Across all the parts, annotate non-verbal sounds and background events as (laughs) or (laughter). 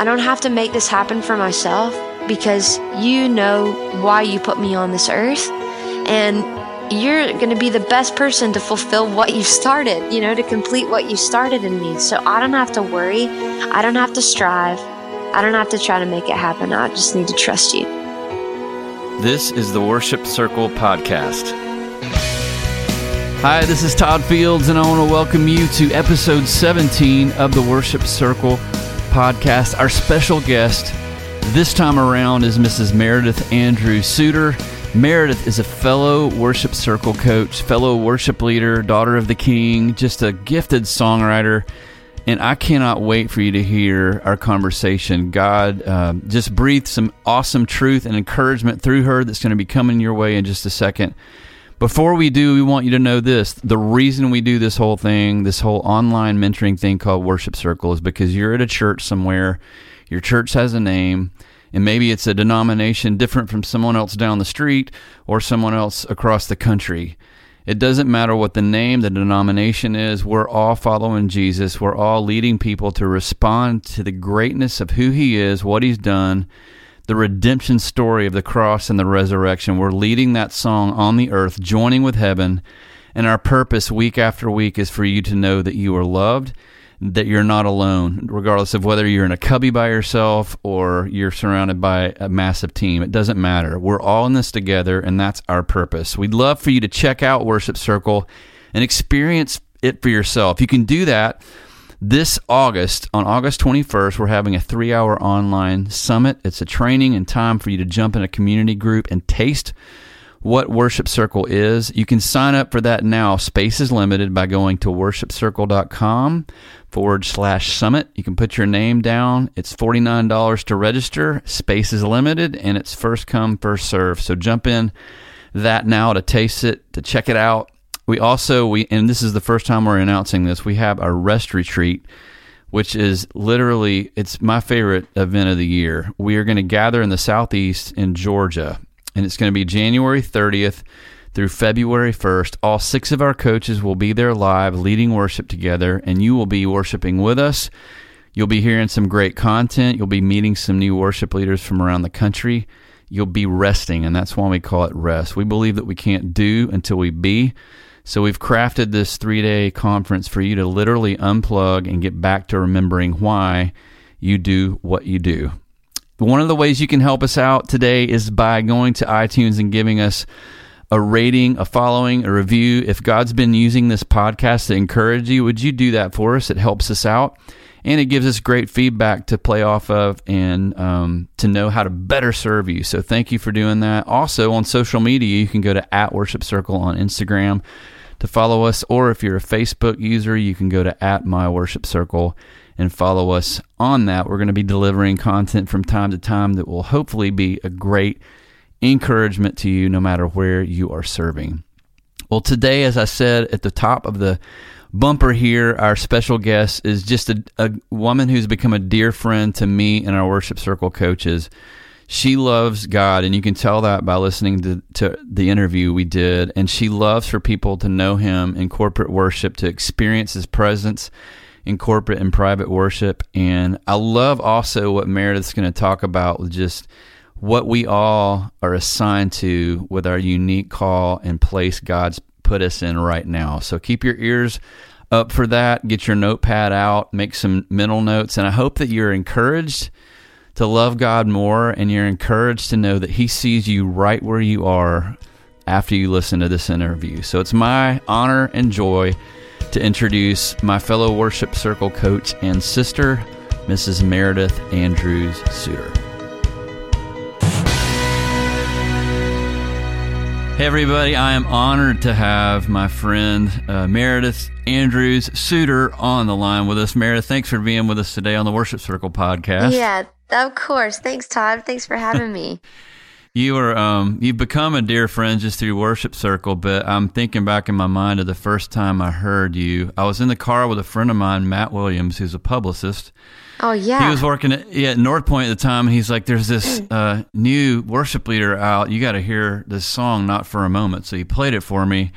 I don't have to make this happen for myself because you know why you put me on this earth. And you're going to be the best person to fulfill what you started, you know, to complete what you started in me. So I don't have to worry. I don't have to strive. I don't have to try to make it happen. I just need to trust you. This is the Worship Circle Podcast. Hi, this is Todd Fields, and I want to welcome you to episode 17 of the Worship Circle Podcast. Our special guest this time around is Mrs. Meredith Andrews Suter. Meredith is a fellow worship circle coach, fellow worship leader, daughter of the king, just a gifted songwriter. And I cannot wait for you to hear our conversation. God uh, just breathed some awesome truth and encouragement through her that's going to be coming your way in just a second. Before we do, we want you to know this. The reason we do this whole thing, this whole online mentoring thing called Worship Circle, is because you're at a church somewhere your church has a name, and maybe it's a denomination different from someone else down the street or someone else across the country. It doesn't matter what the name, the denomination is. We're all following Jesus. We're all leading people to respond to the greatness of who he is, what he's done, the redemption story of the cross and the resurrection. We're leading that song on the earth, joining with heaven. And our purpose week after week is for you to know that you are loved that you're not alone, regardless of whether you're in a cubby by yourself or you're surrounded by a massive team. It doesn't matter. We're all in this together, and that's our purpose. We'd love for you to check out Worship Circle and experience it for yourself. You can do that this August. On August 21st, we're having a three hour online summit. It's a training and time for you to jump in a community group and taste what Worship Circle is. You can sign up for that now. Space is limited by going to worshipcircle.com forward slash summit. You can put your name down. It's $49 to register. Space is limited and it's first come, first serve. So jump in that now to taste it, to check it out. We also, we, and this is the first time we're announcing this, we have our rest retreat which is literally it's my favorite event of the year. We are going to gather in the southeast in Georgia and it's going to be January 30th through February 1st. All six of our coaches will be there live leading worship together, and you will be worshiping with us. You'll be hearing some great content. You'll be meeting some new worship leaders from around the country. You'll be resting, and that's why we call it rest. We believe that we can't do until we be. So we've crafted this three day conference for you to literally unplug and get back to remembering why you do what you do. One of the ways you can help us out today is by going to iTunes and giving us a rating, a following, a review. If God's been using this podcast to encourage you, would you do that for us? It helps us out and it gives us great feedback to play off of and um, to know how to better serve you. So thank you for doing that. Also on social media, you can go to at Worship Circle on Instagram to follow us, or if you're a Facebook user, you can go to at My Worship Circle and follow us on that. We're going to be delivering content from time to time that will hopefully be a great encouragement to you no matter where you are serving. Well, today, as I said at the top of the bumper here, our special guest is just a, a woman who's become a dear friend to me and our worship circle coaches. She loves God, and you can tell that by listening to, to the interview we did. And she loves for people to know Him in corporate worship, to experience His presence in corporate and private worship. And I love also what Meredith's going to talk about with just what we all are assigned to with our unique call and place God's put us in right now. So keep your ears up for that. Get your notepad out, make some mental notes, and I hope that you're encouraged to love God more and you're encouraged to know that He sees you right where you are after you listen to this interview. So it's my honor and joy to introduce my fellow worship circle coach and sister, Mrs. Meredith Andrews Suter. Hey, everybody, I am honored to have my friend uh, Meredith Andrews Suter on the line with us. Meredith, thanks for being with us today on the Worship Circle podcast. Yeah, of course. Thanks, Todd. Thanks for having me. (laughs) You are um, you've become a dear friend just through worship circle, but I'm thinking back in my mind of the first time I heard you. I was in the car with a friend of mine, Matt Williams, who's a publicist. Oh yeah. He was working at, yeah, at North Point at the time, and he's like, "There's this (clears throat) uh, new worship leader out. You got to hear this song, not for a moment." So he played it for me,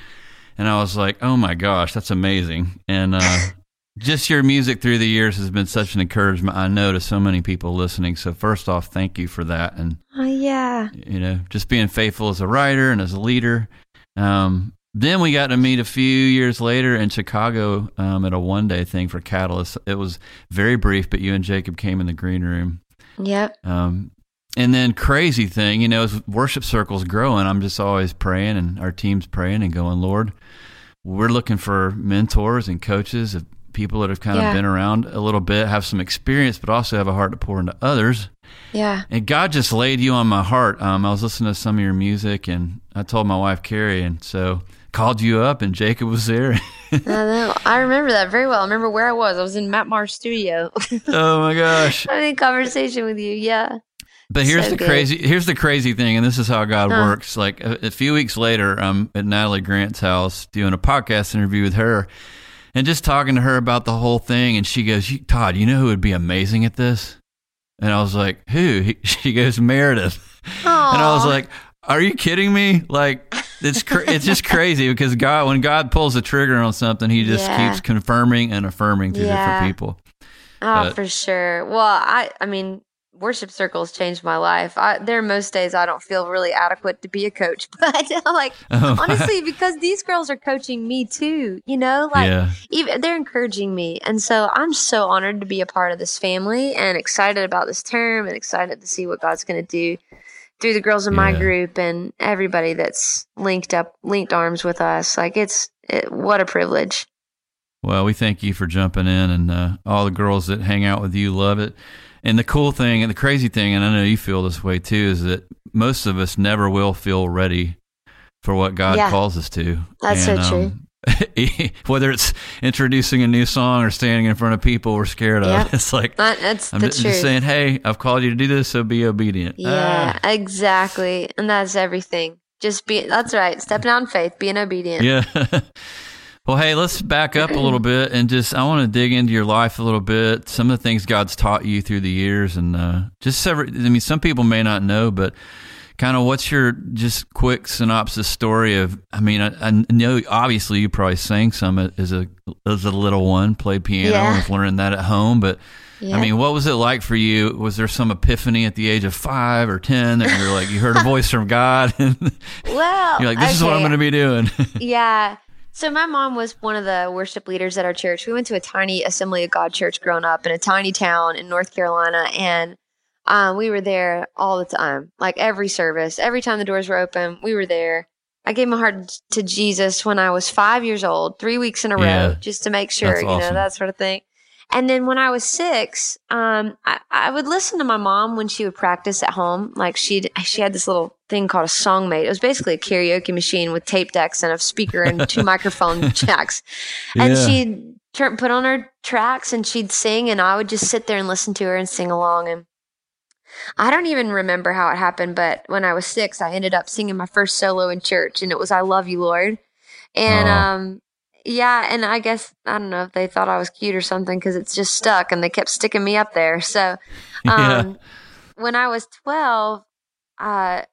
and I was like, "Oh my gosh, that's amazing!" And uh, (laughs) just your music through the years has been such an encouragement. I know to so many people listening. So first off, thank you for that, and Oh yeah. you know, just being faithful as a writer and as a leader. Um, then we got to meet a few years later in Chicago um, at a one day thing for Catalyst. It was very brief, but you and Jacob came in the green room. Yep. Um, and then crazy thing, you know, as worship circles growing, I'm just always praying and our team's praying and going, Lord, we're looking for mentors and coaches of people that have kind Yeah. of been around a little bit, have some experience, but also have a heart to pour into others. Yeah. And God just laid you on my heart. Um, I was listening to some of your music, and I told my wife Carrie, and so called you up, and Jacob was there. (laughs) I know. I remember that very well. I remember where I was. I was in Matt Maher's studio. (laughs) oh my gosh! (laughs) I'm in conversation with you. Yeah. But here's So the good. crazy. Here's the crazy thing, and this is how God Huh. works. Like a, a few weeks later, I'm at Natalie Grant's house doing a podcast interview with her, and just talking to her about the whole thing. And she goes, "Todd, you know who would be amazing at this?" And I was like, "Who?" (laughs) He, she goes, "Meredith." And I was like, "Are you kidding me?" Like it's cra- (laughs) it's just crazy because God, when God pulls the trigger on something, He just Yeah. keeps confirming and affirming to Yeah. different people. Oh, But- for sure. Well, I I mean, worship circles changed my life. I, there are most days I don't feel really adequate to be a coach, (laughs) but like (laughs) Oh, honestly because these girls are coaching me too. You know, like yeah, even they're encouraging me, and so I'm so honored to be a part of this family and excited about this term and excited to see what God's going to do through the girls in my group and everybody that's linked up, linked arms with us. Like it's it, what a privilege. Well, we thank you for jumping in, and uh, all the girls that hang out with you love it. And the cool thing and the crazy thing, and I know you feel this way too, is that most of us never will feel ready for what God Yeah. calls us to. That's so true. um, (laughs) whether it's introducing a new song or standing in front of people we're scared of, Yeah. (laughs) it's like That, that's I'm the just, truth. just saying, "Hey, I've called you to do this, so be obedient." Yeah, Ah, exactly. And that's everything. Just be that's right. Stepping out in faith, being obedient. Yeah. (laughs) well, hey, let's back up a little (clears throat) bit and just I want to dig into your life a little bit. Some of the things God's taught you through the years, and uh, just several. I mean, some people may not know, but kind of what's your just quick synopsis story of? I mean, I, I know obviously you probably sang some as a as a little one, played piano, Yeah. and was learning that at home, but. Yeah. I mean, what was it like for you? Was there some epiphany at the age of five or ten that you're like you heard a voice from God (laughs) and well, you're like, "This is what I'm going to be doing"? (laughs) Yeah. So my mom was one of the worship leaders at our church. We went to a tiny Assembly of God church growing up in a tiny town in North Carolina, and um, we were there all the time, like every service, every time the doors were open, we were there. I gave my heart to Jesus when I was five years old, three weeks in a Yeah. row, just to make sure, That's you know, that sort of thing. And then when I was six, um, I, I would listen to my mom when she would practice at home. Like she she had this little thing called a songmate. It was basically a karaoke machine with tape decks and a speaker and two (laughs) microphone jacks. And Yeah. she'd turn, put on her tracks and she'd sing, and I would just sit there and listen to her and sing along. And I don't even remember how it happened, but when I was six, I ended up singing my first solo in church, and it was "I Love You, Lord." And Aw. um, yeah, and I guess I don't know if they thought I was cute or something because it's just stuck, and they kept sticking me up there. So, (laughs) Yeah. um, when I was twelve, uh,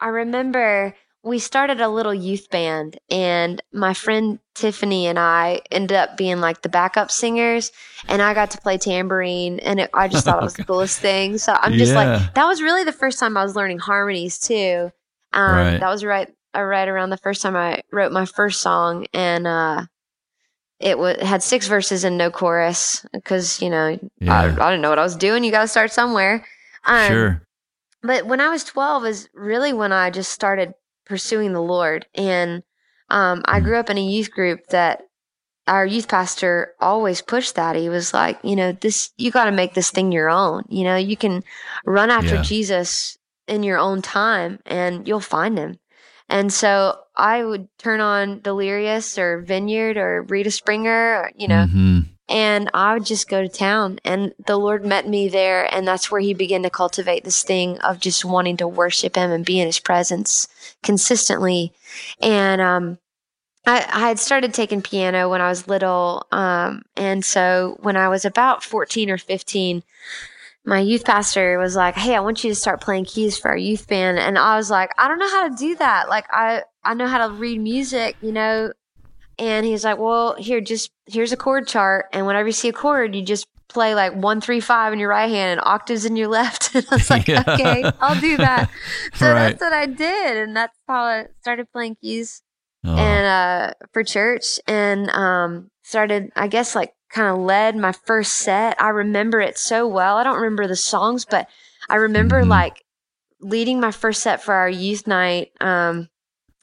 I remember we started a little youth band, and my friend Tiffany and I ended up being like the backup singers, and I got to play tambourine, and it, I just thought it was the (laughs) coolest thing. So I'm just Yeah. like, that was really the first time I was learning harmonies too. Um, Right. That was right, right around the first time I wrote my first song, and uh, it was had six verses and no chorus because you know I, Yeah. I didn't know what I was doing. You got to start somewhere. Um, sure. but when I was 12 is really when I just started pursuing the Lord. And um, I Mm. grew up in a youth group that our youth pastor always pushed that. He was like, you know, this, you got to make this thing your own. You know, you can run after Yeah. Jesus in your own time and you'll find him. And so I would turn on Delirious or Vineyard or Rita Springer, or, you know, Mhm. and I would just go to town. And the Lord met me there, and that's where He began to cultivate this thing of just wanting to worship Him and be in His presence consistently. And um, I, I had started taking piano when I was little, um, and so when I was about fourteen or fifteen. My youth pastor was like, "Hey, I want you to start playing keys for our youth band," and I was like, "I don't know how to do that. Like, I I know how to read music, you know, and he's like, "Well, here, just here's a chord chart, and whenever you see a chord, you just play like one, three, five in your right hand and octaves in your left." (laughs) and I was (laughs) like, Yeah. "Okay, I'll do that." So Right. that's what I did, and that's how I started playing keys Oh, and uh, for church, and um, started, I guess, like kind of led my first set. I remember it so well. I don't remember the songs, but I remember Mhm. like leading my first set for our youth night. Um,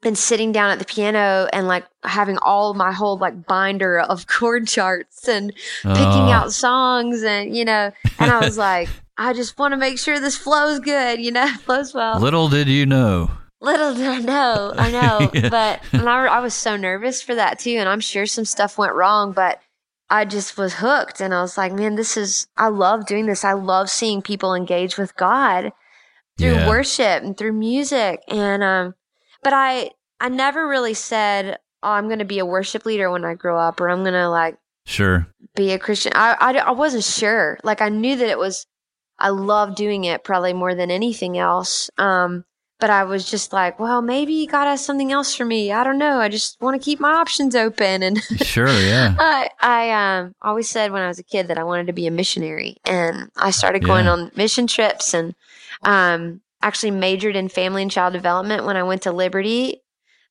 and sitting down at the piano and like having all my whole like binder of (laughs) chord charts and picking oh, out songs and you know and i was like (laughs) i just want to make sure this flows good you know (laughs) flows well Little did you know. little did i know i know Yeah. but and I, I was so nervous for that too and i'm sure some stuff went wrong but i just was hooked and i was like man this is i love doing this. I love seeing people engage with god through Yeah. worship and through music. And um but i i never really said oh i'm going to be a worship leader when i grow up or i'm going to like Sure. be a christian. I, I i wasn't sure. Like i knew that it was i love doing it probably more than anything else. Um but i was just like well maybe god has something else for me i don't know i just want to keep my options open and (laughs) Sure. Yeah. I I um always said when I was a kid that I wanted to be a missionary, and I started going Yeah. on mission trips and um actually majored in family and child development when I went to Liberty,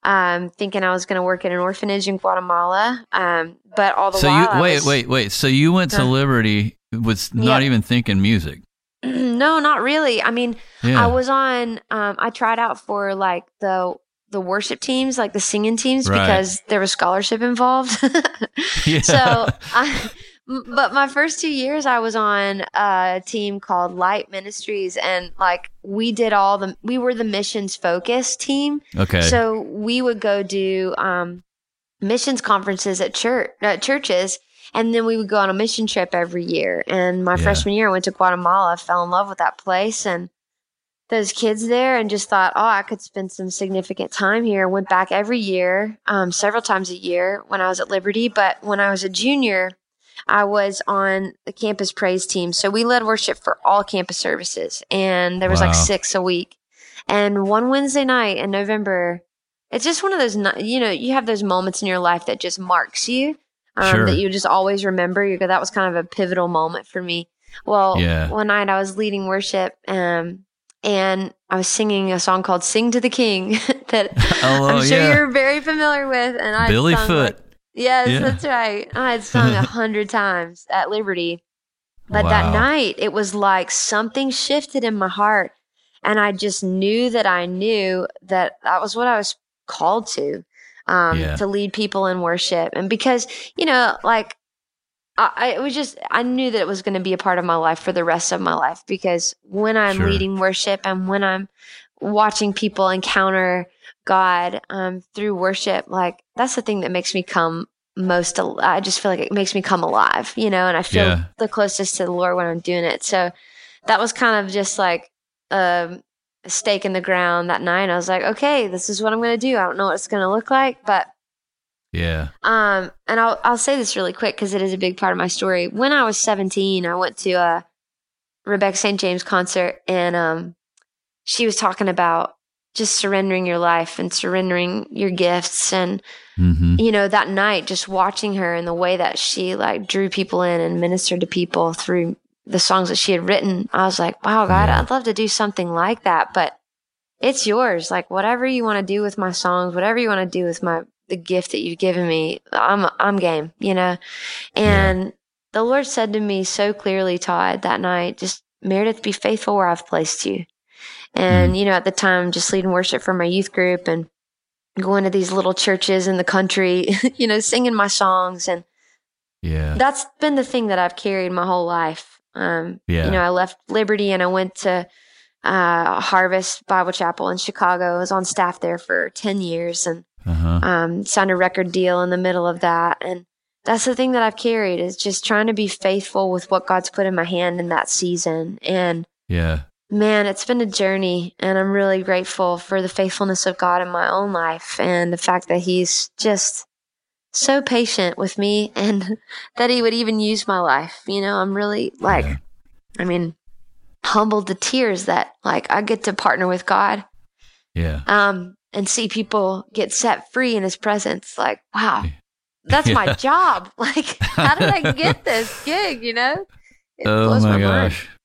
um thinking I was going to work at an orphanage in Guatemala, um but all the So while you wait, was- wait, wait. So you went to. Liberty was not Yeah. even thinking music. (clears throat) no, not really. I mean, Yeah. I was on um I tried out for like the the worship teams, like the singing teams, Right. because there was scholarship involved. (laughs) yeah. So, I, but my first two years, I was on a team called Light Ministries, and like we did all the, we were the missions focused team. okay. So we would go do um, missions conferences at church at churches, and then we would go on a mission trip every year. And my Yeah. freshman year, I went to Guatemala, fell in love with that place, and those kids there and just thought, oh, I could spend some significant time here. Went back every year, um, several times a year when I was at Liberty. But when I was a junior, I was on the campus praise team. So we led worship for all campus services, and there was Wow. like six a week. And one Wednesday night in November, it's just one of those, you know, you have those moments in your life that just marks you, um, Sure. that you just always remember. You go, that was kind of a pivotal moment for me. Well, Yeah. one night I was leading worship, um, and I was singing a song called "Sing to the King" (laughs) that (laughs) Oh, I'm sure yeah. you're very familiar with. And I Billy sung, Foote. like- yes, Yeah. that's right. I had sung a (laughs) hundred times at Liberty, but Wow. that night it was like something shifted in my heart, and I just knew that I knew that that was what I was called to. Um, Yeah. to lead people in worship, and because you know, like I, I it was just I knew that it was going to be a part of my life for the rest of my life because when I'm Sure. leading worship and when I'm watching people encounter God um, through worship, like that's the thing that makes me come most. Al- I just feel like it makes me come alive, you know, and I feel Yeah. the closest to the Lord when I'm doing it. So that was kind of just like um, a stake in the ground that night. I was like, okay, this is what I'm going to do. I don't know what it's going to look like, but Yeah. um, and I'll I'll say this really quick because it is a big part of my story. When I was 17, I went to a Rebecca St. James concert, and um, she was talking about just surrendering your life and surrendering your gifts, and Mm-hmm. you know that night, just watching her and the way that she like drew people in and ministered to people through the songs that she had written. I was like, wow, God, I'd love to do something like that, but it's yours. Like whatever you want to do with my songs, whatever you want to do with my the gift that you've given me, I'm I'm game, you know. And the Lord said to me so clearly, Todd, that night, just Meredith, be faithful where I've placed you. And mm. you know, at the time, just leading worship for my youth group and going to these little churches in the country, (laughs) you know, singing my songs, and Yeah. that's been the thing that I've carried my whole life. Um, Yeah. You know, I left Liberty and I went to uh, Harvest Bible Chapel in Chicago. I was on staff there for 10 years and Uh-huh. um, signed a record deal in the middle of that. And that's the thing that I've carried is just trying to be faithful with what God's put in my hand in that season. And Yeah. man, it's been a journey, and I'm really grateful for the faithfulness of God in my own life and the fact that He's just so patient with me (laughs) and that He would even use my life. You know, I'm really like, Yeah. I mean, humbled to tears that like I get to partner with God Yeah. um, and see people get set free in His presence. Like, wow, that's (laughs) yeah. my job. (laughs) Like, how did I get this gig? You know? It oh my, my gosh, mind.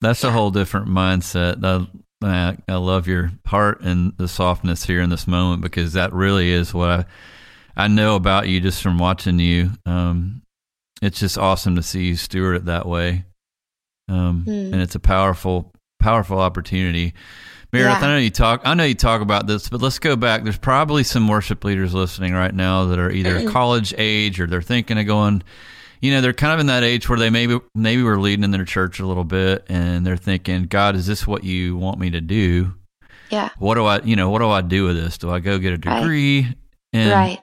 that's yeah. a whole different mindset. I, I love your heart and the softness here in this moment because that really is what I I know about you just from watching you. Um, it's just awesome to see you steward it that way, um, mm. and it's a powerful powerful opportunity. Meredith, yeah. I know you talk. I know you talk about this, but let's go back. There's probably some worship leaders listening right now that are either (clears throat) college age or they're thinking of going. You know, they're kind of in that age where they maybe maybe were leading in their church a little bit, and they're thinking, "God, is this what you want me to do?" Yeah. What do I, you know, what do I do with this? Do I go get a degree? Right. And right.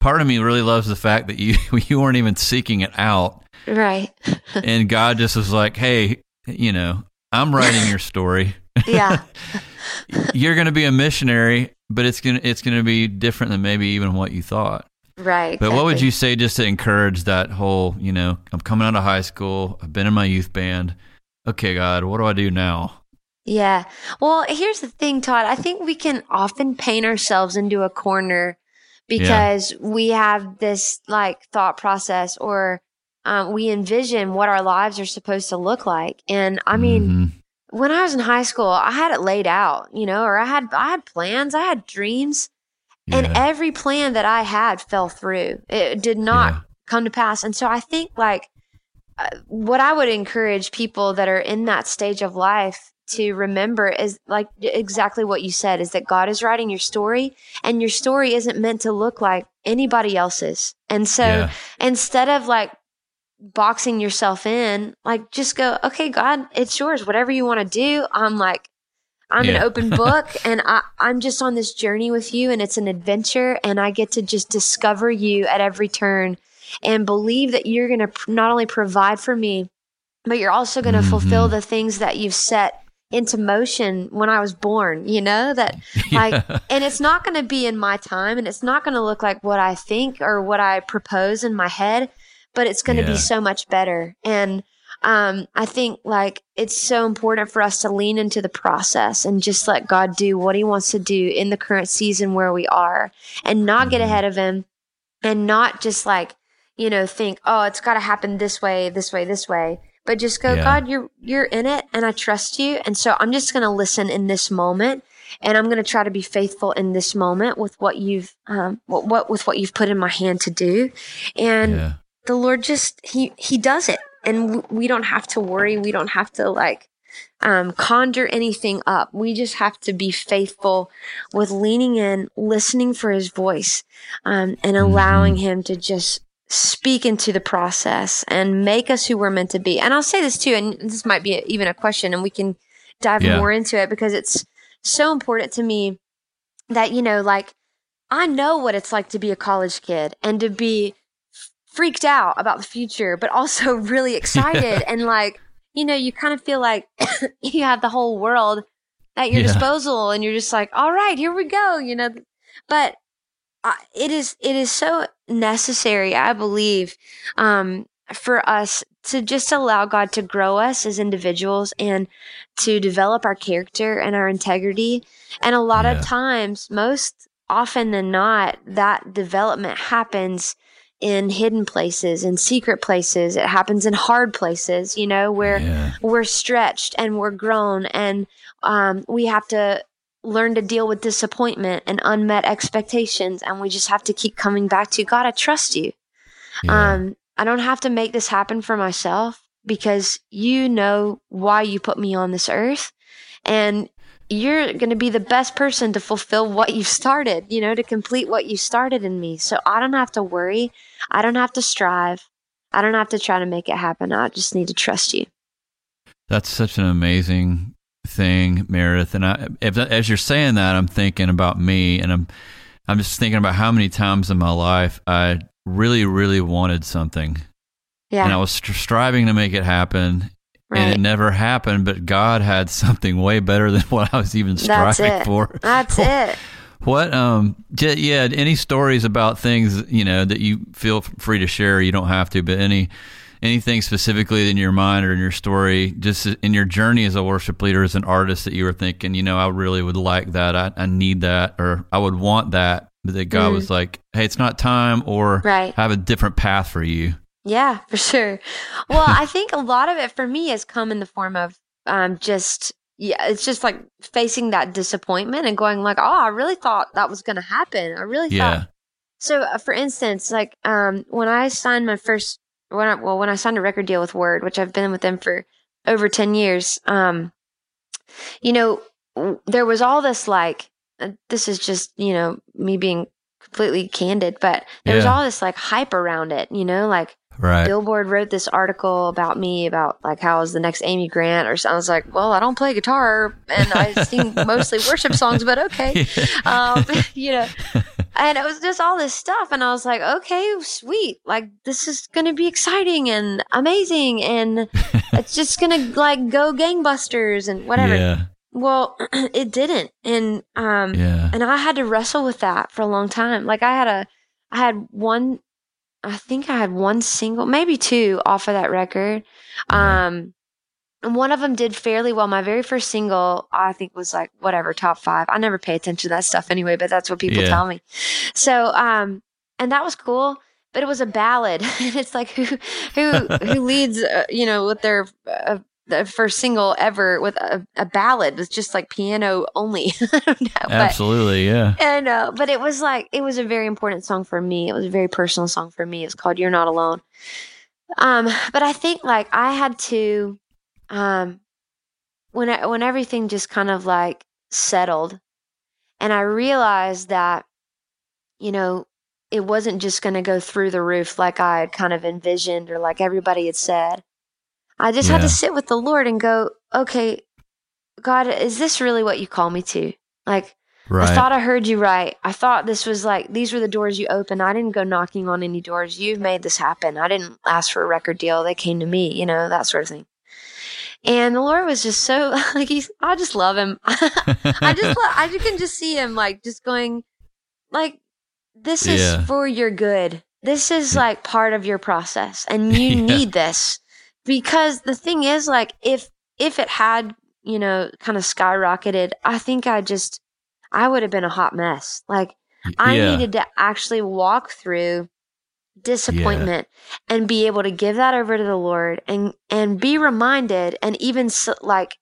Part of me really loves the fact that you (laughs) you weren't even seeking it out. Right. (laughs) and God just was like, "Hey, you know, I'm writing your story." Yeah. (laughs) You're going to be a missionary, but it's going to it's going to be different than maybe even what you thought. Right. But exactly. what would you say just to encourage that whole, you know, I'm coming out of high school, I've been in my youth band. Okay, God, what do I do now? Yeah. Well, here's the thing, Todd. I think we can often paint ourselves into a corner because yeah. we have this like thought process or um, we envision what our lives are supposed to look like. And I mean, mm-hmm when I was in high school, I had it laid out, you know, or I had I had plans, I had dreams, yeah. and every plan that I had fell through. It did not yeah. come to pass. And so I think like uh, what I would encourage people that are in that stage of life to remember is like exactly what you said is that God is writing your story and your story isn't meant to look like anybody else's. And so yeah. instead of like boxing yourself in, like just go, okay, God, it's yours. Whatever you want to do. I'm like, I'm yeah. an open (laughs) book and I, I'm just on this journey with you and it's an adventure and I get to just discover you at every turn and believe that you're going to pr- not only provide for me, but you're also going to mm-hmm. fulfill the things that you've set into motion when I was born, you know, that (laughs) like, yeah. and it's not going to be in my time and it's not going to look like what I think or what I propose in my head but it's going to yeah. be so much better. And um, I think like it's so important for us to lean into the process and just let God do what He wants to do in the current season where we are, and not mm-hmm. get ahead of Him, and not just like you know think, oh, it's got to happen this way, this way, this way. But just go, yeah. God, you're you're in it, and I trust you, and so I'm just going to listen in this moment, and I'm going to try to be faithful in this moment with what you've um, what, what with what you've put in my hand to do, and yeah the Lord just he he does it, and we don't have to worry. We don't have to like um, conjure anything up. We just have to be faithful with leaning in, listening for His voice, um, and mm-hmm. allowing mm-hmm. Him to just speak into the process and make us who we're meant to be. And I'll say this too, and this might be even a question, and we can dive yeah. more into it because it's so important to me that you know, like I know what it's like to be a college kid and to be freaked out about the future, but also (laughs) really excited and like, you know, you kind of feel like (coughs) you have the whole world at your yeah. disposal and you're just like, all right, here we go, you know. But uh, it is it is so necessary, I believe, um, for us to just allow God to grow us as individuals and to develop our character and our integrity. And a lot yeah. of times, most often than not, that development happens in hidden places, in secret places. It happens in hard places, you know, where yeah. we're stretched and we're grown and um, we have to learn to deal with disappointment and unmet expectations. And we just have to keep coming back to God, I trust you. Yeah. Um, I don't have to make this happen for myself because you know why you put me on this earth. And you're going to be the best person to fulfill what you started, you know, to complete what you started in me. So I don't have to worry. I don't have to strive. I don't have to try to make it happen. I just need to trust you. That's such an amazing thing, Meredith. And I, if, as you're saying that, I'm thinking about me, and I'm, I'm just thinking about how many times in my life I really, really wanted something, yeah. and I was striving to make it happen, Right. And it never happened, but God had something way better than (laughs) what I was even striving for. That's (laughs) it. What um yeah, any stories about things, you know, that you feel free to share, you don't have to, but any anything specifically in your mind or in your story, just in your journey as a worship leader, as an artist that you were thinking, you know, I really would like that. I, I need that or I would want that but that God Mm. was like, "Hey, it's not time," or Right. "I have a different path for you." Yeah, for sure. Well, I think a lot of it for me has come in the form of um just yeah, it's just like facing that disappointment and going like, "Oh, I really thought that was going to happen. I really Yeah, thought." So, uh, for instance, like um when I signed my first when I, well, when I signed a record deal with Word, which I've been with them for over 10 years, um you know, there was all this like uh, this is just, you know, me being completely candid, but there was all this like hype around it, you know, like right. Billboard wrote this article about me about like how I was the next Amy Grant or so. I was like, well, I don't play guitar and I (laughs) sing mostly worship songs, but okay. Um, (laughs) you know, and it was just all this stuff. And I was like, okay, sweet. Like this is going to be exciting and amazing. And (laughs) it's just going to like go gangbusters and whatever. Yeah, Well, (clears throat) it didn't. And, um, yeah, and I had to wrestle with that for a long time. Like I had a, I had one, I think I had one single, maybe two off of that record. Um, and one of them did fairly well. My very first single, I think, was like whatever top five. I never pay attention to that stuff anyway, but that's what people Yeah. tell me. So, um, and that was cool. But it was a ballad, (laughs) and it's like who who who (laughs) leads, uh, you know, with their uh, the first single ever with a, a ballad with just like piano only. (laughs) I don't know, but absolutely. Yeah, and uh, but it was like it was a very important song for me. It was a very personal song for me. It's called "You're Not Alone." Um, but I think like I had to, um, when I, when everything just kind of like settled, and I realized that, you know, it wasn't just going to go through the roof like I had kind of envisioned or like everybody had said. I just had to sit with the Lord and go, okay, God, is this really what you call me to? Like, right. I thought I heard you right. I thought this was like these were the doors you opened. I didn't go knocking on any doors. You've made this happen. I didn't ask for a record deal. They came to me, you know, that sort of thing. And the Lord was just so (laughs) like he's I just love him. (laughs) I just lo- I can just see him like just going like this is Yeah. for your good. This is like part of your process and (laughs) you Yeah. need this. Because the thing is like if if it had, you know, kind of skyrocketed, I think I just I would have been a hot mess. Like I yeah. needed to actually walk through disappointment and be able to give that over to the Lord and and be reminded and even s like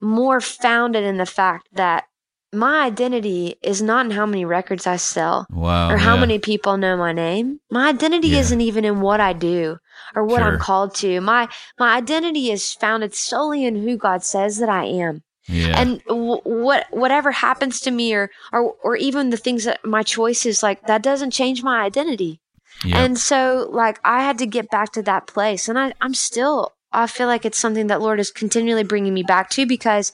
more founded in the fact that my identity is not in how many records I sell Wow. or how yeah. many people know my name. My identity Yeah. isn't even in what I do or what Sure. I'm called to. My my identity is founded solely in who God says that I am Yeah. and w- what whatever happens to me or, or or even the things that my choices like that doesn't change my identity Yep. and so like i had to get back to that place and I, i'm still i feel like it's something that lord is continually bringing me back to because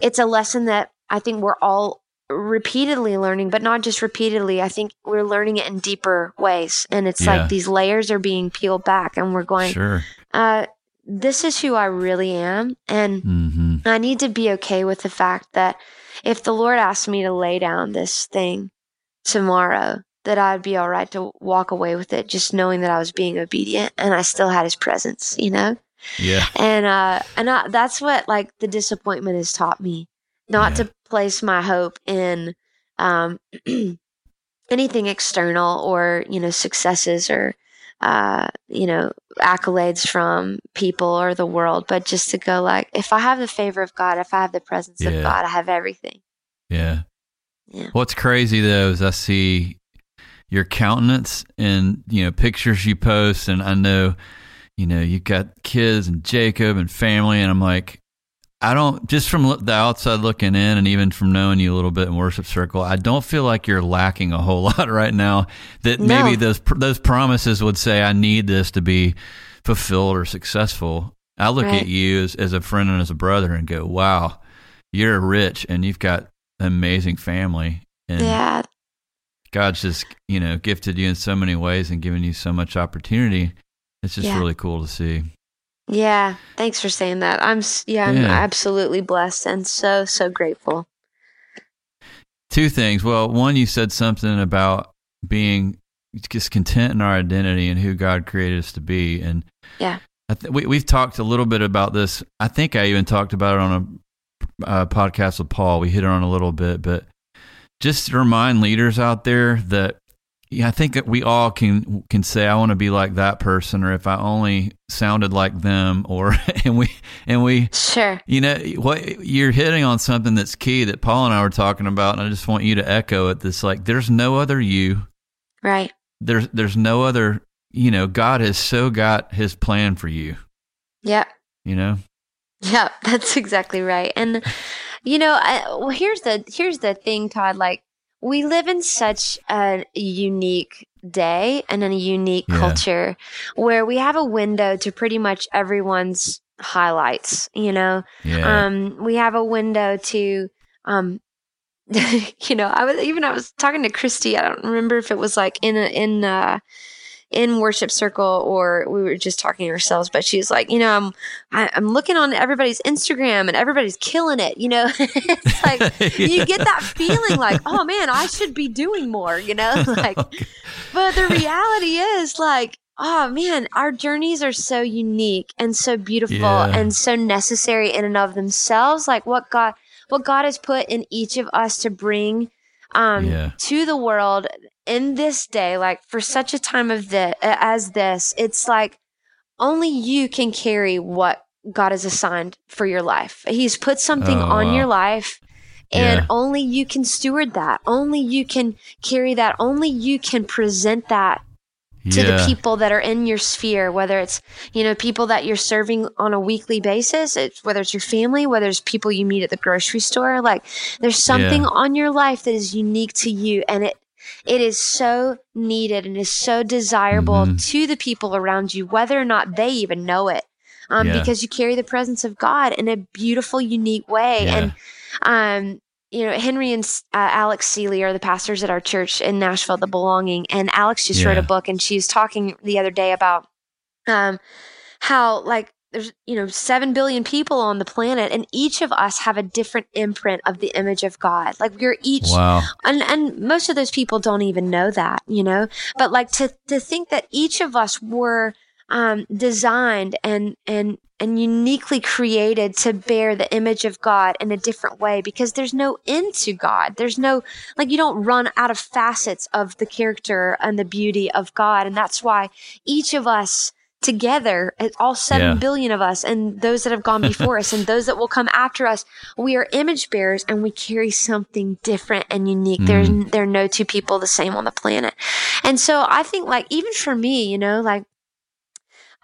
it's a lesson that i think we're all repeatedly learning but not just repeatedly i think we're learning it in deeper ways and it's Yeah. like these layers are being peeled back and we're going sure. uh this is who i really am and hmm I need to be okay with the fact that if the Lord asked me to lay down this thing tomorrow, that I'd be all right to walk away with it, just knowing that I was being obedient and I still had His presence, you know. Yeah. And uh, and I, that's what like the disappointment has taught me, not Yeah. to place my hope in um, (clears throat) anything external or you know successes or uh, you know accolades from people or the world, but just to go like, if I have the favor of God, if I have the presence Yeah. of God, I have everything. Yeah. Yeah. What's crazy though is I see your countenance and you know pictures you post, and I know you know you've got kids and Jacob and family, and I'm like, I don't just from the outside looking in, and even from knowing you a little bit in worship circle, I don't feel like you're lacking a whole (laughs) lot right now. That No. maybe those those promises would say I need this to be fulfilled or successful. I look Right. at you as, as a friend and as a brother and go, wow, you're rich and you've got an amazing family. And Yeah. God's just, you know, gifted you in so many ways and given you so much opportunity. It's just Yeah. really cool to see. Yeah. Thanks for saying that. I'm, yeah, I'm Yeah. absolutely blessed and so, so grateful. Two things. Well, one, you said something about being just content in our identity and who God created us to be. And Yeah. I th- we, we've talked a little bit about this. I think I even talked about it on a uh, podcast with Paul. We hit it on a little bit, but just to remind leaders out there that yeah, I think that we all can can say I want to be like that person, or if I only sounded like them, or (laughs) and we and we sure you know what you're hitting on something that's key that Paul and I were talking about, and I just want you to echo it. This like there's no other you, right? There's there's no other you know God has so got His plan for you. Yeah. You know. Yeah, (laughs) that's exactly right, and you know, I, well, here's the here's the thing, Todd. Like we live in such a unique day and in a unique yeah. culture where we have a window to pretty much everyone's highlights, you know? Yeah. Um, we have a window to, um, (laughs) you know, I was even I was talking to Christy. I don't remember if it was like in a, in uh in worship circle or we were just talking ourselves but she was like you know i'm I, am i am looking on everybody's instagram and everybody's killing it you know (laughs) it's like yeah. (laughs) you get that feeling like oh man i should be doing more you know (laughs) like okay. but the reality is like oh man our journeys are so unique and so beautiful yeah. and so necessary in and of themselves like what god what god has put in each of us to bring um, yeah. to the world in this day, like for such a time of this as this, it's like only you can carry what God has assigned for your life. He's put something oh, on wow. your life and yeah. only you can steward that. Only you can carry that. Only you can present that to yeah. the people that are in your sphere, whether it's, you know, people that you're serving on a weekly basis, it's, whether it's your family, whether it's people you meet at the grocery store, like there's something yeah. on your life that is unique to you and it it is so needed and is so desirable mm-hmm. to the people around you, whether or not they even know it. Um, yeah. because you carry the presence of God in a beautiful, unique way. Yeah. And, um, you know, Henry and uh, Alex Seeley are the pastors at our church in Nashville, The Belonging. And Alex just yeah. wrote a book and she was talking the other day about, um, how like there's you know 7 billion people on the planet and each of us have a different imprint of the image of god like we're each wow. and and most of those people don't even know that you know but like to to think that each of us were um, designed and and and uniquely created to bear the image of God in a different way because there's no end to God. There's no, like, you don't run out of facets of the character and the beauty of God. And that's why each of us together, all seven yeah. billion of us, and those that have gone (laughs) before us, and those that will come after us, we are image bearers, and we carry something different and unique. Mm. There's there are no two people the same on the planet, and so I think like even for me, you know, like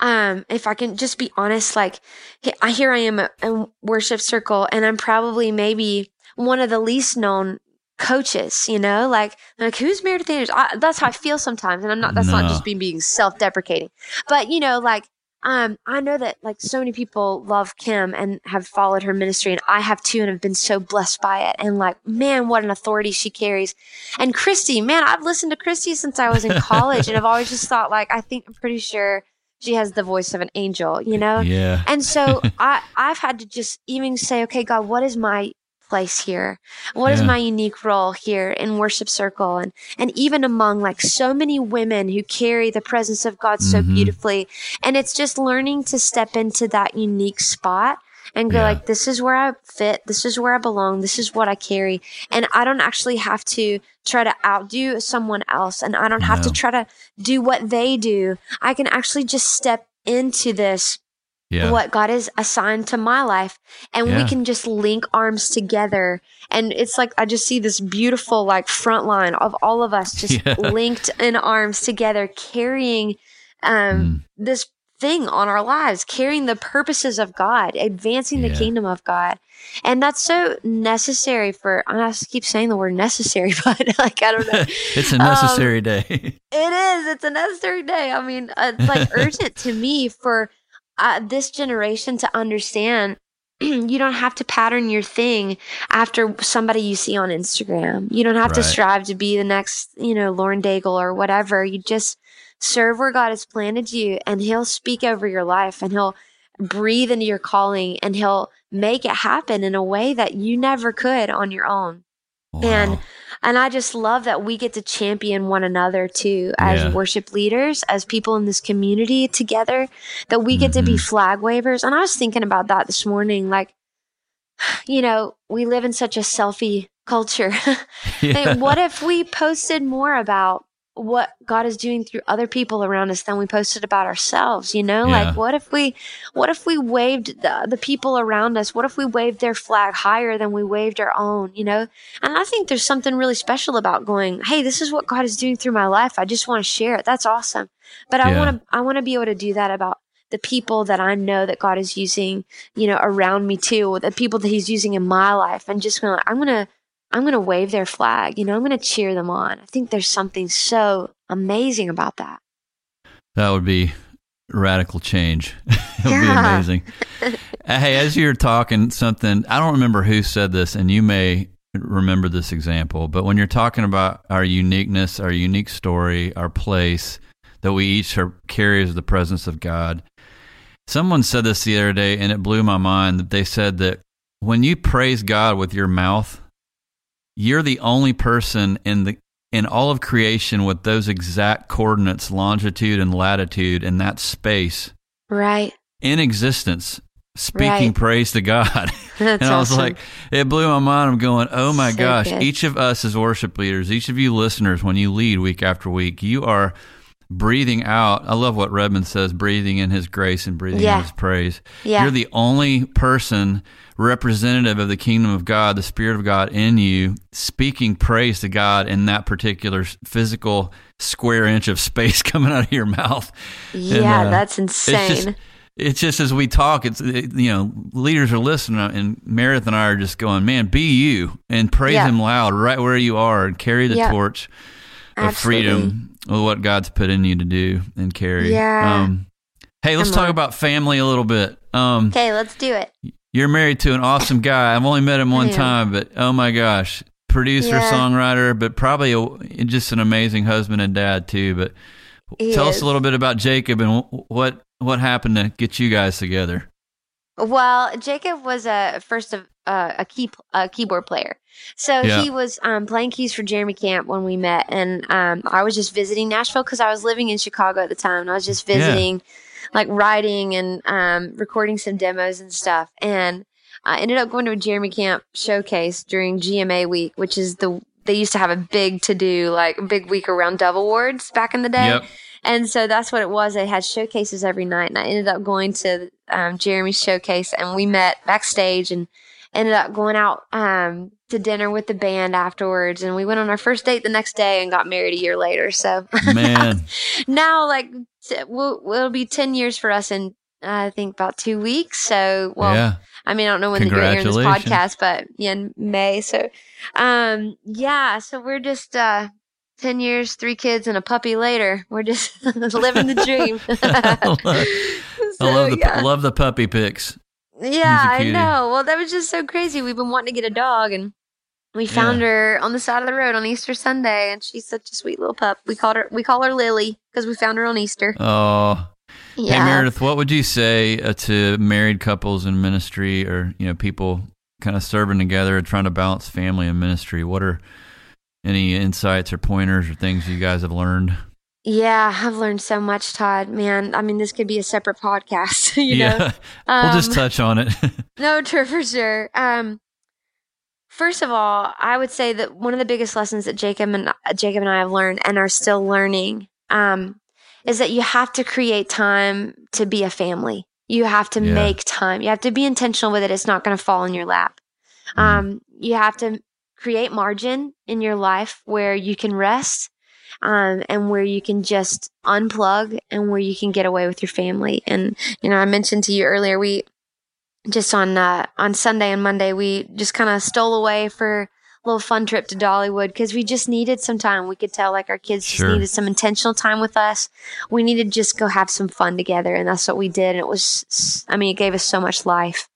um, if I can just be honest, like here I am in worship circle, and I'm probably maybe one of the least known coaches, you know, like like who's Meredith Andrews? I, that's how I feel sometimes, and I'm not. That's no. not just being being self deprecating, but you know, like um, I know that like so many people love Kim and have followed her ministry, and I have too, and have been so blessed by it. And like, man, what an authority she carries. And Christy, man, I've listened to Christy since I was in college, and I've always just thought like, I think I'm pretty sure she has the voice of an angel, you know? Yeah. And so I, I've had to just even say, okay, God, what is my place here? What yeah. is my unique role here in worship circle? And, and even among like so many women who carry the presence of God so mm-hmm. beautifully. And it's just learning to step into that unique spot and go yeah. like, this is where I fit. This is where I belong. This is what I carry. And I don't actually have to try to outdo someone else. And I don't have no. to try to do what they do. I can actually just step into this yeah. what God has assigned to my life. And yeah. we can just link arms together. And it's like, I just see this beautiful, like, front line of all of us just (laughs) yeah. linked in arms together, carrying um, mm. this thing on our lives, carrying the purposes of God, advancing the kingdom of God. And that's so necessary for, I keep saying the word necessary, (laughs) but like, I don't know. (laughs) it's a necessary um, day. it is. It's a necessary day. I mean, it's like urgent to me for uh, this generation to understand (clears throat) you don't have to pattern your thing after somebody you see on Instagram. You don't have right. to strive to be the next, you know, Lauren Daigle or whatever. You just serve where God has planted you and he'll speak over your life and he'll breathe into your calling and he'll make it happen in a way that you never could on your own. Wow. And and I just love that we get to champion one another too as yeah. worship leaders, as people in this community together, that we get mm-hmm. to be mm-hmm. flag wavers. And I was thinking about that this morning. Like, (sighs) you know, we live in such a selfie culture. (laughs) (laughs) yeah. what if we posted more about what God is doing through other people around us than we posted about ourselves, you know? Yeah. Like what if we what if we waved the, the people around us? What if we waved their flag higher than we waved our own, you know? And I think there's something really special about going, "Hey, this is what God is doing through my life. I just want to share it." That's awesome. But I yeah. want to I want to be able to do that about the people that I know that God is using, you know, around me too, the people that he's using in my life and just going, I'm going to I'm going to wave their flag. You know, I'm going to cheer them on. I think there's something so amazing about that. That would be radical change. (laughs) it would yeah. be amazing. (laughs) hey, as you're talking, something, I don't remember who said this, and you may remember this example, but when you're talking about our uniqueness, our unique story, our place that we each are, carry as the presence of God, someone said this the other day, and it blew my mind that they said that when you praise God with your mouth, you're the only person in the in all of creation with those exact coordinates, longitude and latitude in that space. Right. In existence, speaking right. praise to God. (laughs) (laughs) and I was awesome. like, it blew my mind. I'm going, oh my so gosh, good. each of us as worship leaders, each of you listeners, when you lead week after week, you are breathing out. I love what Redman says, breathing in his grace and breathing yeah. in his praise. Yeah. You're the only person representative of the kingdom of God, the Spirit of God in you, speaking praise to God in that particular physical square inch of space (laughs) coming out of your mouth. Yeah, and, uh, that's insane. It's just, it's just, as we talk, it's it, you know leaders are listening, and Meredith and I are just going, man, be you and praise yeah. Him loud right where you are, and carry the yeah. torch of Absolutely. freedom of what God's put in you to do and carry. Yeah. Um, hey, let's talk about family a little bit. Um, okay, let's do it. You're married to an awesome guy. I've only met him one time, but oh my gosh, producer, yeah. songwriter, but probably a, just an amazing husband and dad too. But he tell is. us a little bit about Jacob and what what happened to get you guys together. Well, Jacob was a first of uh, a key a keyboard player, so yeah. he was um, playing keys for Jeremy Camp when we met, and um, I was just visiting Nashville because I was living in Chicago at the time, and I was just visiting. Yeah like writing and um, recording some demos and stuff. And I ended up going to a Jeremy Camp showcase during GMA week, which is the they used to have a big to do like a big week around Dove Awards back in the day. Yep. And so that's what it was. They had showcases every night, and I ended up going to um, Jeremy's showcase, and we met backstage and ended up going out um, to dinner with the band afterwards, and we went on our first date the next day and got married a year later. So, (laughs) man, now like we'll, it'll be ten years for us in uh, I think about two weeks. So, well, yeah. I mean, I don't know when they're hearing this podcast, but yeah, in May. So, um, yeah, so we're just uh, 10 years, three kids, and a puppy later. We're just (laughs) living the dream. (laughs) I love the, yeah. love the puppy pics. Yeah, I know. Well, that was just so crazy. We've been wanting to get a dog, and we found yeah. her on the side of the road on Easter Sunday, and she's such a sweet little pup. We called her we call her Lily because we found her on Easter. Oh, yeah. Hey Meredith, what would you say uh, to married couples in ministry, or you know, people kind of serving together and trying to balance family and ministry? What are any insights or pointers or things you guys have learned? Yeah, I've learned so much, Todd. Man, I mean, this could be a separate podcast. (laughs) You yeah, know? we'll just um, touch on it. (laughs) no, true for sure. Um, first of all, I would say that one of the biggest lessons that Jacob and Jacob and I have learned and are still learning um, is that you have to create time to be a family. You have to yeah. make time. You have to be intentional with it. It's not going to fall in your lap. Mm. Um, you have to create margin in your life where you can rest um, and where you can just unplug and where you can get away with your family. And, you know, I mentioned to you earlier, we just on, uh, on Sunday and Monday, we just kind of stole away for a little fun trip to Dollywood because we just needed some time. We could tell like our kids sure. just needed some intentional time with us. We needed to just go have some fun together. And that's what we did. And it was, I mean, it gave us so much life.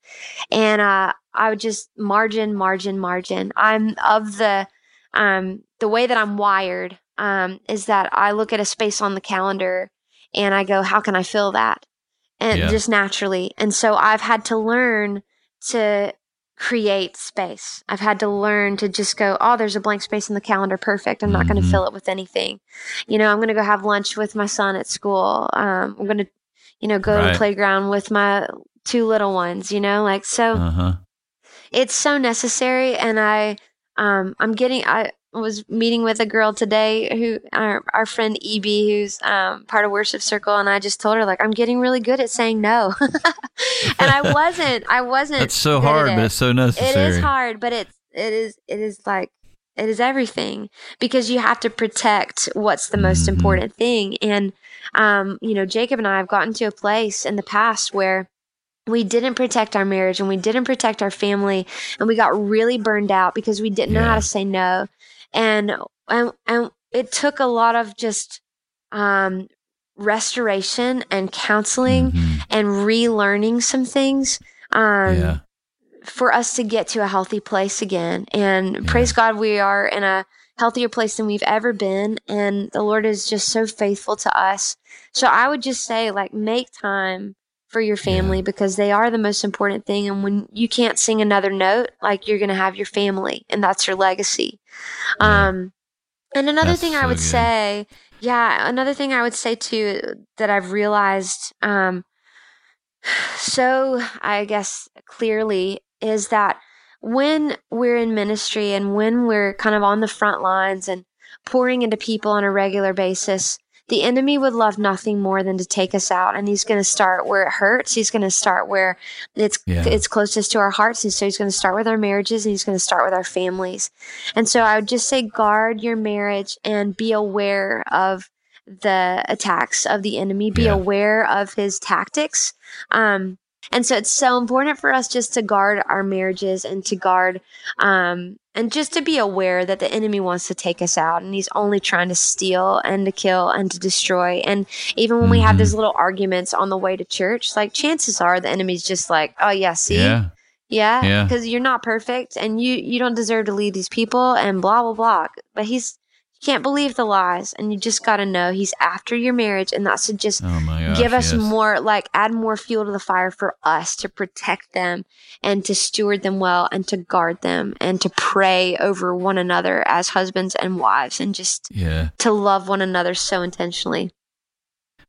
And, uh, I would just margin, margin, margin. I'm of the, um, the way that I'm wired um, is that I look at a space on the calendar and I go, how can I fill that? And yeah. just naturally. And so I've had to learn to create space. I've had to learn to just go, oh, there's a blank space in the calendar. Perfect. I'm not mm-hmm. going to fill it with anything. You know, I'm going to go have lunch with my son at school. Um, I'm going to, you know, go right. to the playground with my two little ones, you know, like so. Uh-huh. It's so necessary. And I, um, I'm getting. I was meeting with a girl today who our, our friend Eb, who's um, part of Worship Circle, and I just told her like I'm getting really good at saying no, (laughs) and I (laughs) wasn't. I wasn't. That's so hard, it. but it's so necessary. It is hard, but it's it is it is like it is everything because you have to protect what's the most mm-hmm. important thing. And um, you know, Jacob and I have gotten to a place in the past where we didn't protect our marriage and we didn't protect our family and we got really burned out because we didn't yeah. know how to say no and and, and it took a lot of just um, restoration and counseling mm-hmm. and relearning some things um, yeah. for us to get to a healthy place again and yeah. praise god we are in a healthier place than we've ever been and the lord is just so faithful to us so i would just say like make time for your family yeah. because they are the most important thing. And when you can't sing another note, like you're going to have your family and that's your legacy. Yeah. Um, and another that's thing I would say, yeah, another thing I would say too that I've realized, um, (sighs) so I guess clearly is that when we're in ministry and when we're kind of on the front lines and pouring into people on a regular basis, the enemy would love nothing more than to take us out and he's going to start where it hurts he's going to start where it's yeah. it's closest to our hearts and so he's going to start with our marriages and he's going to start with our families and so i would just say guard your marriage and be aware of the attacks of the enemy be yeah. aware of his tactics um, and so it's so important for us just to guard our marriages and to guard um, and just to be aware that the enemy wants to take us out and he's only trying to steal and to kill and to destroy. And even when mm-hmm. we have those mm-hmm. little arguments on the way to church, like chances are the enemy's just like, oh, yeah, see? Yeah. Yeah, because yeah. you're not perfect and you you don't deserve to lead these people and blah blah blah. But he's can't believe the lies and you just got to know he's after your marriage and that's to just oh gosh, give us yes. more like add more fuel to the fire for us to protect them and to steward them well and to guard them and to pray over one another as husbands and wives and just yeah to love one another so intentionally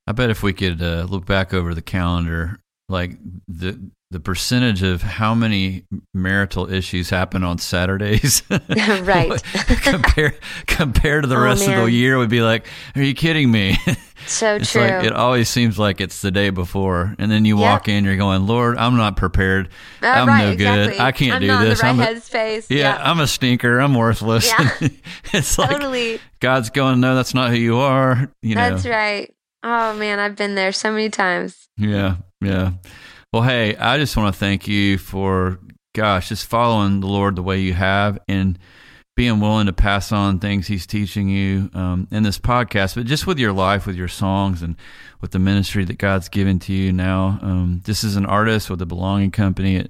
i bet if we could uh, look back over the calendar like the the percentage of how many marital issues happen on Saturdays, (laughs) (laughs) right? compare compared to the (laughs) oh, rest man. of the year, would be like, "Are you kidding me?" So it's true. Like, it always seems like it's the day before, and then you yep. walk in, you're going, "Lord, I'm not prepared. Uh, I'm right, no exactly. good. I can't I'm do this. Right I'm a, headspace. Yeah, yeah, I'm a stinker. I'm worthless. Yeah. it's like totally. God's going, "No, that's not who you are." You know. That's right. Oh man, I've been there so many times. Yeah, yeah. Well, hey, I just want to thank you for, gosh, just following the Lord the way you have and being willing to pass on things He's teaching you um, in this podcast, but just with your life, with your songs, and with the ministry that God's given to you now. Um, this is an artist with a belonging company at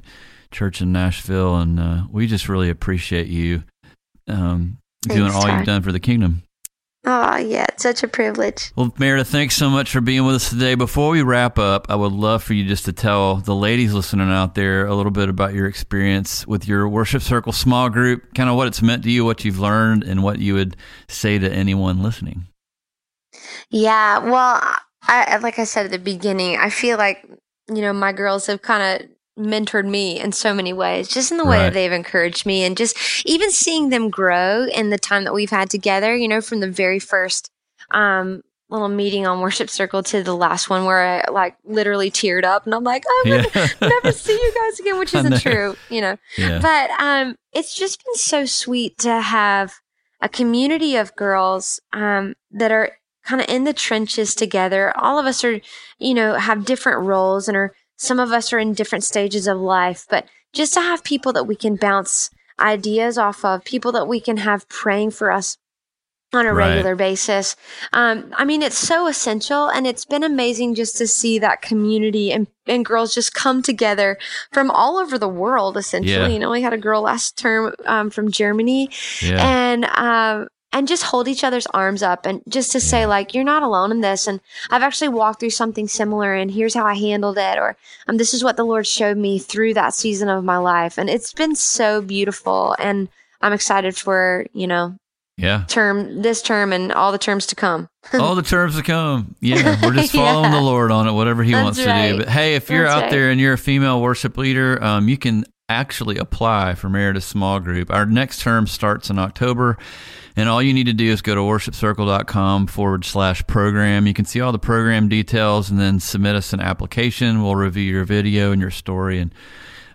church in Nashville, and uh, we just really appreciate you um, doing all you've done for the kingdom. Oh, yeah, it's such a privilege. Well, Meredith, thanks so much for being with us today. Before we wrap up, I would love for you just to tell the ladies listening out there a little bit about your experience with your worship circle small group, kind of what it's meant to you, what you've learned, and what you would say to anyone listening. Yeah, well, I, like I said at the beginning, I feel like, you know, my girls have kind of mentored me in so many ways, just in the way right. that they've encouraged me and just even seeing them grow in the time that we've had together, you know, from the very first um, little meeting on Worship Circle to the last one where I like literally teared up and I'm like, I'm yeah. gonna never (laughs) see you guys again, which isn't true, you know. Yeah. But um, it's just been so sweet to have a community of girls um, that are kind of in the trenches together. All of us are, you know, have different roles and are some of us are in different stages of life, but just to have people that we can bounce ideas off of, people that we can have praying for us on a right. regular basis. Um, I mean, it's so essential, and it's been amazing just to see that community and, and girls just come together from all over the world. Essentially, yeah. you know, we had a girl last term um, from Germany, yeah. and um, and just hold each other's arms up and just to say like you're not alone in this and i've actually walked through something similar and here's how i handled it or um, this is what the lord showed me through that season of my life and it's been so beautiful and i'm excited for you know yeah term this term and all the terms to come (laughs) all the terms to come yeah we're just (laughs) following yeah. the lord on it whatever he That's wants right. to do but hey if you're That's out right. there and you're a female worship leader um, you can actually apply for Meredith Small Group. Our next term starts in October, and all you need to do is go to worshipcircle.com forward slash program. You can see all the program details and then submit us an application. We'll review your video and your story. And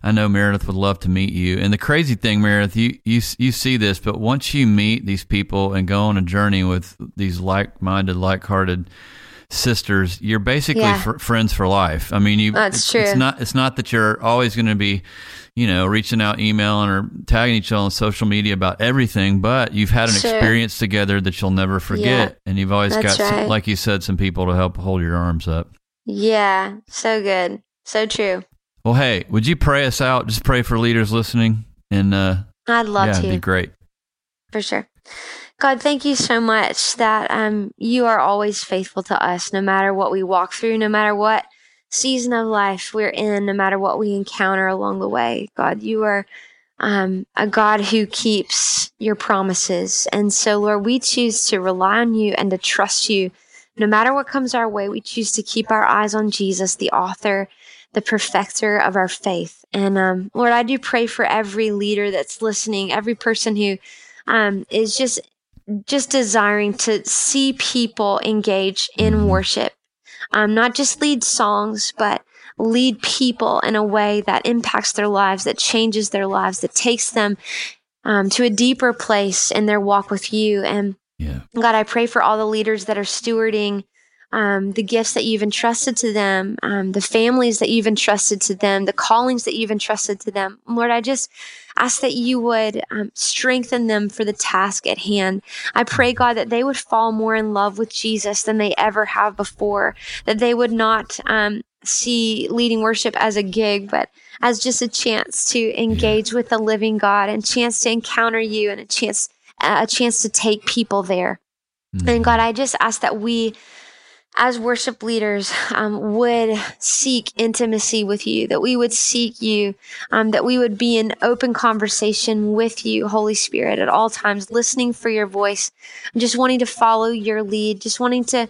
I know Meredith would love to meet you. And the crazy thing, Meredith, you, you, you see this, but once you meet these people and go on a journey with these like minded, like hearted, sisters, you're basically yeah. fr- friends for life. I mean, you. That's it's, true. It's not. It's not that you're always going to be, you know, reaching out, emailing, or tagging each other on social media about everything. But you've had an sure. experience together that you'll never forget, yeah. and you've always That's got, right. some, like you said, some people to help hold your arms up. Yeah, so good, so true. Well, hey, would you pray us out? Just pray for leaders listening, and uh, I'd love yeah, to. It'd be great. For sure. God, thank you so much that um, you are always faithful to us, no matter what we walk through, no matter what season of life we're in, no matter what we encounter along the way. God, you are um, a God who keeps your promises. And so, Lord, we choose to rely on you and to trust you. No matter what comes our way, we choose to keep our eyes on Jesus, the author, the perfecter of our faith. And um, Lord, I do pray for every leader that's listening, every person who um, is just just desiring to see people engage in mm-hmm. worship, um, not just lead songs, but lead people in a way that impacts their lives, that changes their lives, that takes them um, to a deeper place in their walk with you. And yeah. God, I pray for all the leaders that are stewarding um, the gifts that you've entrusted to them, um, the families that you've entrusted to them, the callings that you've entrusted to them. Lord, I just ask that you would um, strengthen them for the task at hand. I pray, God, that they would fall more in love with Jesus than they ever have before, that they would not um, see leading worship as a gig, but as just a chance to engage with the living God and chance to encounter you and a chance a chance to take people there. Mm-hmm. And God, I just ask that we as worship leaders um, would seek intimacy with you, that we would seek you, um, that we would be in open conversation with you, Holy Spirit, at all times, listening for your voice, just wanting to follow your lead, just wanting to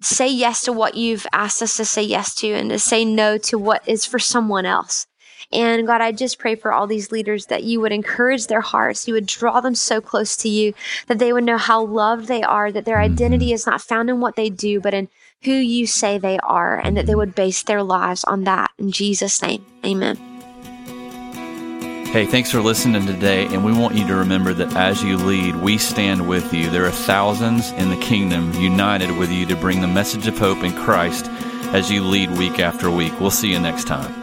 say yes to what you've asked us to say yes to and to say no to what is for someone else. And God, I just pray for all these leaders that you would encourage their hearts, you would draw them so close to you, that they would know how loved they are, that their identity mm-hmm. is not found in what they do, but in who you say they are, and that they would base their lives on that. In Jesus' name, amen. Hey, thanks for listening today, and we want you to remember that as you lead, we stand with you. There are thousands in the kingdom united with you to bring the message of hope in Christ as you lead week after week. We'll see you next time.